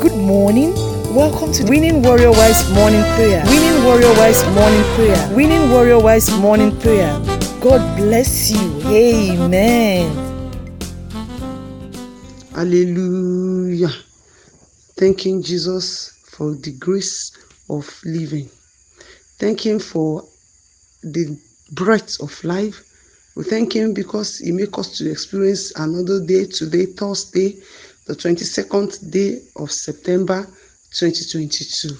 Good morning. Welcome to Winning Warrior Wives Morning Prayer. Winning Warrior Wives Morning Prayer. Winning Warrior Wives Morning Prayer. God bless you. Amen. Hallelujah. Thanking Jesus for the grace of living. Thank Him for the breath of life. We thank Him because He makes us to experience another day today, Thursday, the 22nd day of September 2022.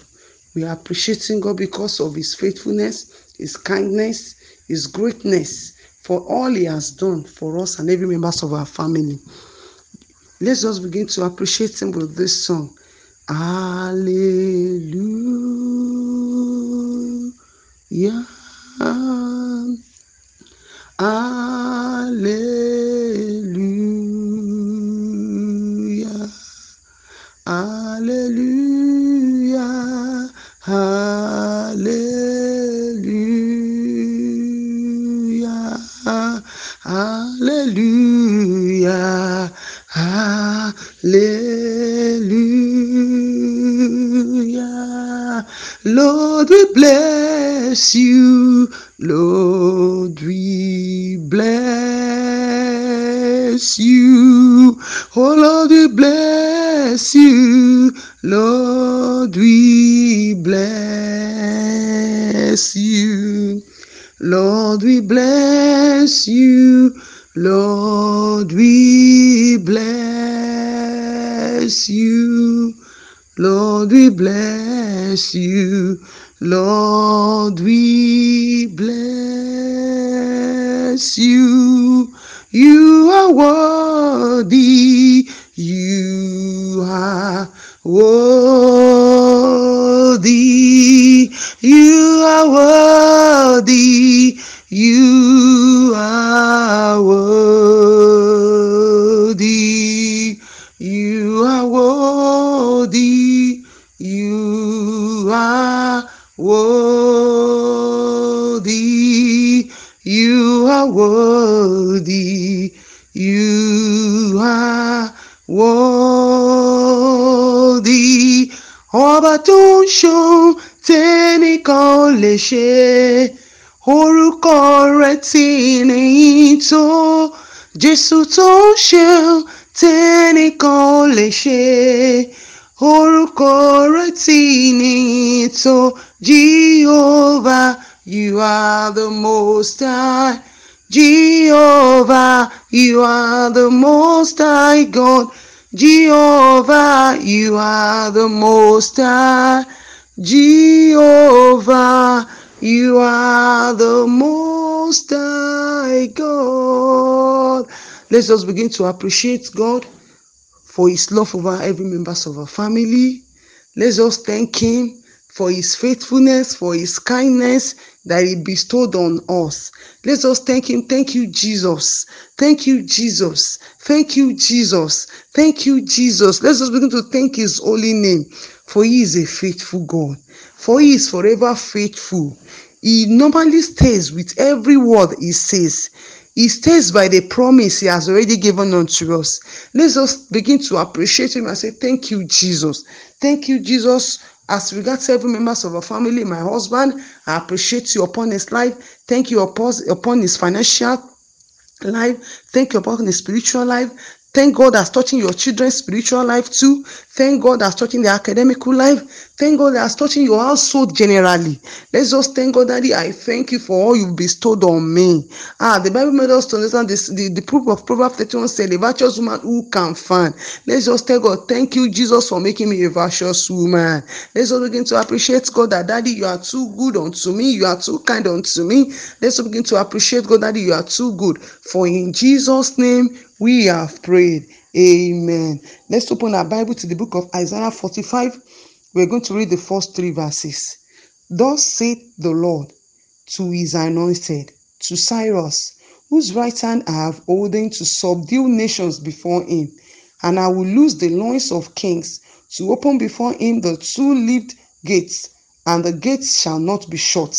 We are appreciating God because of His faithfulness, His kindness, His greatness for all He has done for us and every members of our family. Let's just begin to appreciate Him with this song. Hallelujah. Hallelujah. Hallelujah. Hallelujah. Hallelujah. Hallelujah. Lord, we bless you. Lord, we bless you. Oh, Lord, we bless you. Lord, we bless you. Lord, we bless you. Lord, we bless you. Lord, we bless you. Lord, we bless you. You are worthy. You are worthy. You are worthy. You worthy. You are worthy. Ọba tó ń ṣohun tẹ́nìkan lè ṣe orúkọ rẹ̀ tí nìyí tó Jésù tó ń ṣeun tẹ́nìkan lè ṣe orúkọ rẹ̀ tí nìyí tó Jehovah you are the most high Jehovah you are the most high God Jehovah you are the most high Jehovah you are the most high God. Let's begin to appreciate God for his love over every members of our family. Let's just thank him for his faithfulness, for his kindness that he bestowed on us. Let's thank him. Thank you, Jesus. Thank you, Jesus. Thank you, Jesus. Thank you, Jesus. Let's begin to thank his holy name, for he is a faithful God. For he is forever faithful. He normally stays with every word he says. He stays by the promise he has already given unto us. Let's begin to appreciate him and say, Thank you, Jesus. Thank you, Jesus. As regards every members of our family, my husband, I appreciate you upon his life. Thank you upon, upon his financial life. Thank you upon his spiritual life. Thank God that's touching your children's spiritual life too. Thank God that's touching their academical life. Thank God that's touching your household generally. Let's just thank God, Daddy. I thank you for all you've bestowed on me. Ah, the Bible made us to understand this. The, the proof of Proverbs 31 said, A virtuous woman who can find. Let's just tell God, thank you, Jesus, for making me a virtuous woman. Let's just begin to appreciate God that, Daddy, you are too good unto me. You are too kind unto me. Let's begin to appreciate God, Daddy, you are too good. For in Jesus' name, we have prayed. Amen. Let's open our Bible to the book of Isaiah 45. We're going to read the first three verses. Thus saith the Lord to his anointed, to Cyrus, whose right hand I have holden to subdue nations before him. And I will loose the loins of kings, to open before him the two-leaved gates, and the gates shall not be shut.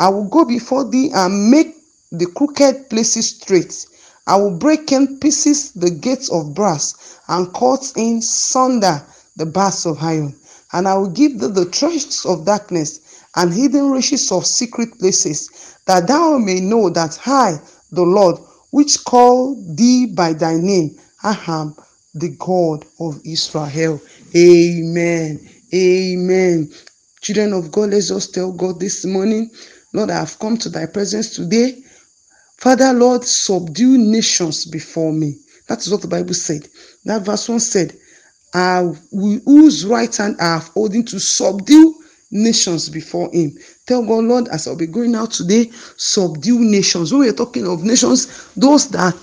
I will go before thee and make the crooked places straight. I will break in pieces the gates of brass and cut in sunder the bars of iron. And I will give thee the treasures of darkness and hidden riches of secret places, that thou may know that I, the Lord, which call thee by thy name, I am the God of Israel. Amen. Amen. Children of God, let's tell God this morning, Lord, I have come to thy presence today. Father, Lord, subdue nations before me. That is what the Bible said. That verse 1 said, uh, whose right hand I have holding to subdue nations before him. Tell God, Lord, as I'll be going out today, subdue nations. When we're talking of nations, those that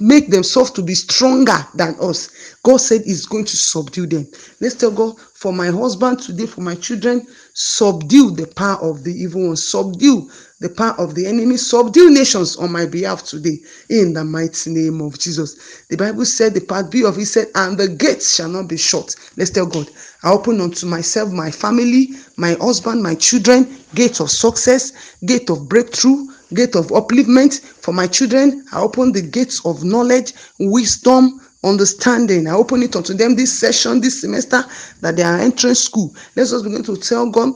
make themselves to be stronger than us. God said He's going to subdue them. Let's tell God, for my husband today, for my children, subdue the power of the evil one, subdue the power of the enemy, subdue nations on my behalf today, in the mighty name of Jesus. The Bible said, the part B of it said, and the gates shall not be shut. Let's tell God, I open unto myself, my family, my husband, my children, gate of success, gate of breakthrough, gate of upliftment for my children. I open the gates of knowledge, wisdom, understanding. I open it unto them this session, this semester that they are entering school. Let's just begin to tell God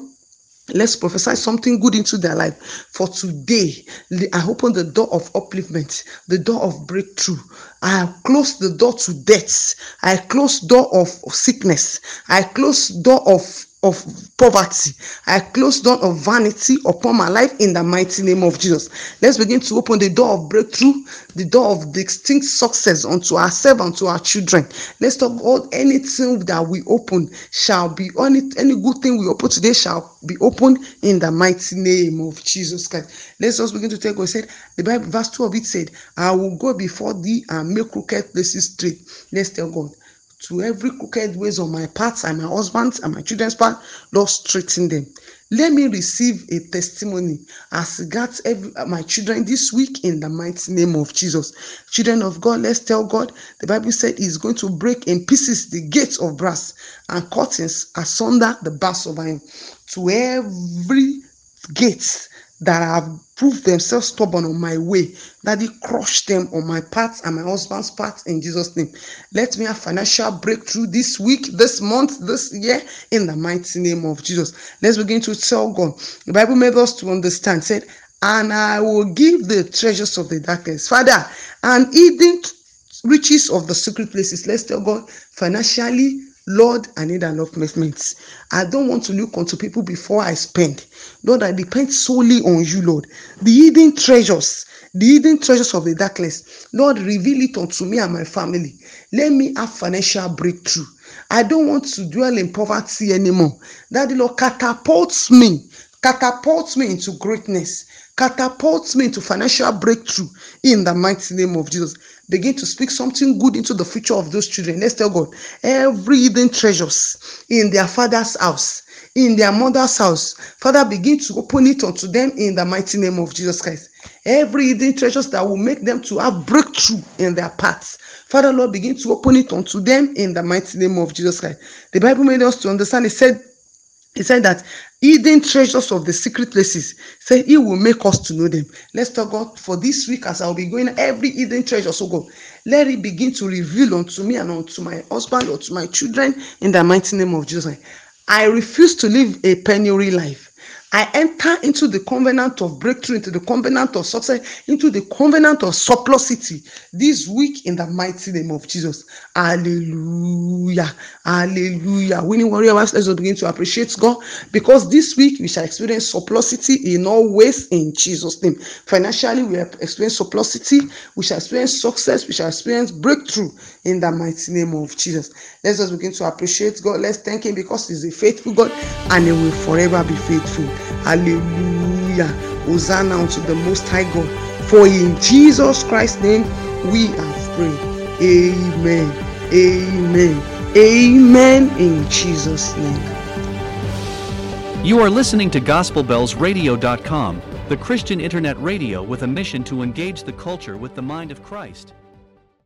Let's prophesy something good into their life. For today, I open the door of upliftment, the door of breakthrough. I close the door to death. I close door of sickness. I close door of of poverty. I close down of vanity upon my life in the mighty name of Jesus. Let's begin to open the door of breakthrough, the door of distinct success unto ourselves and to our children. Let's talk about anything that we open shall be any any good thing we open today shall be opened in the mighty name of Jesus Christ. Let's just begin to take what said. The Bible verse 2 of it said, I will go before thee and make crooked places straight. Let's tell God to every crooked ways on my part and my husband's and my children's part, Lord, straighten them. Let me receive a testimony as regards every, uh, my children this week in the mighty name of Jesus. Children of God, let's tell God. The Bible said He's going to break in pieces the gates of brass and curtains asunder the bars of iron. To every gate that have proved themselves stubborn on my way, that He crushed them on my path and my husband's path in Jesus' name. Let me have financial breakthrough this week, this month, this year, in the mighty name of Jesus. Let's begin to tell God. The Bible made us to understand, said, and I will give the treasures of the darkness. Father, and hidden riches of the secret places. Let's tell God financially, Lord, I need an upliftment. I don't want to look unto people before I spend. Lord, I depend solely on you, Lord. The hidden treasures, the hidden treasures of the darkness, Lord, reveal it unto me and my family. Let me have financial breakthrough. I don't want to dwell in poverty anymore. That the Lord catapults me, catapults me into greatness, catapults me into financial breakthrough in the mighty name of Jesus. Begin to speak something good into the future of those children. Let's tell God every hidden treasures in their father's house, in their mother's house. Father, begin to open it unto them in the mighty name of Jesus Christ. Every hidden treasures that will make them to have breakthrough in their paths. Father, Lord, begin to open it unto them in the mighty name of Jesus Christ. The Bible made us to understand. It said, he said that hidden treasures of the secret places, say he will make us to know them. Let's talk God for this week as I'll be going every hidden treasure. So oh God, let it begin to reveal unto me and unto my husband or to my children in the mighty name of Jesus. I refuse to live a penury life. I enter into the covenant of breakthrough, into the covenant of success, into the covenant of surplusity this week in the mighty name of Jesus. Hallelujah. Hallelujah. Winning warrior wives, let's begin to appreciate God because this week we shall experience surplusity in all ways in Jesus' name. Financially, we have experienced surplusity, we shall experience success, we shall experience breakthrough in the mighty name of Jesus. Let's just begin to appreciate God. Let's thank Him because He's a faithful God and He will forever be faithful. Hallelujah. Hosanna unto the Most High God. For in Jesus Christ's name we have prayed. Amen. Amen. Amen. In Jesus' name. You are listening to GospelBellsRadio.com, the Christian internet radio with a mission to engage the culture with the mind of Christ.